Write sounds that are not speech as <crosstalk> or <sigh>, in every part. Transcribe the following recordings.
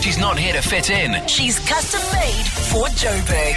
She's not here to fit in. She's custom made for Joburg.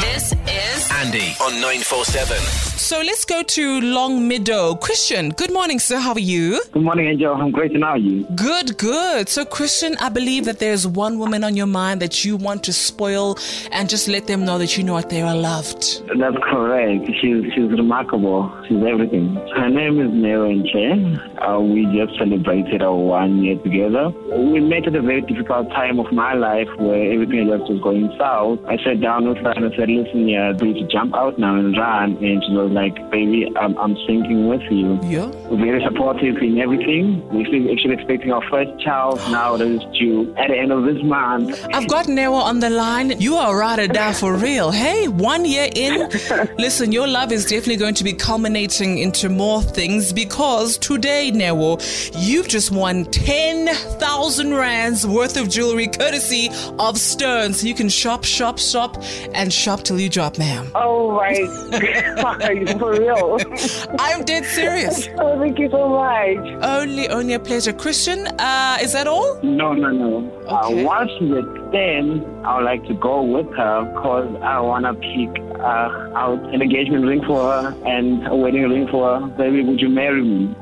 This is Andy on 947. So let's go to Long Meadow. Christian, good morning, sir. How are you? Good morning, Angel. I'm great, and how are you? Good, good. So, Christian, I believe that there's one woman on your mind that you want to spoil and just let them know that you know what they are loved. That's correct. She's she's remarkable. She's everything. Her name is Nero Nche. Uh, we just celebrated our one year together. We met at a very difficult time of my life where everything just was going south. I sat down with her and I said, listen, yeah, to jump out now and run? And she was like, baby, I'm, I'm sinking with you. Yeah. Very supportive in everything. We're actually expecting our first child now that is due at the end of this month. I've got Neo on the line. You are right or die for real. Hey, one year in, <laughs> listen, your love is definitely going to be culminating into more things because today, Neo, you've just won 10,000 rands worth of jewelry courtesy of Sterns. So you can shop, shop, shop, and shop till you drop, ma'am. Oh my <laughs> god, for real. <laughs> I'm dead serious. <laughs> Oh, thank you so much. Only, only a pleasure. Christian, uh, is that all? No, no, no. Okay. Uh, once she's at 10, I would like to go with her because I want to pick uh, out an engagement ring for her and a wedding ring for her. Baby, would you marry me?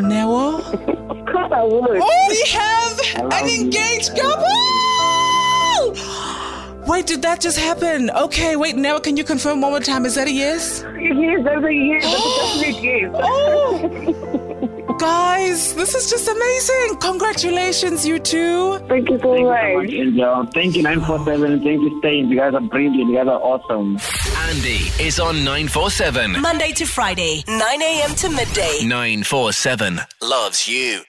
Neo? <laughs> Of course I would. Oh, we have love an you. engaged couple! Wait, did that just happen? Okay, wait, now can you confirm one more time? Is that a yes? Yes, that's a yes. That's a <gasps> definite yes. Oh! <laughs> Guys, this is just amazing. Congratulations, you two. Thank you so Thank you so much. much, Angel. Thank you, 947, thank you, Stain. You guys are brilliant. You guys are awesome. Andy is on 947. Monday to Friday, 9 a.m. to midday. 947 loves you.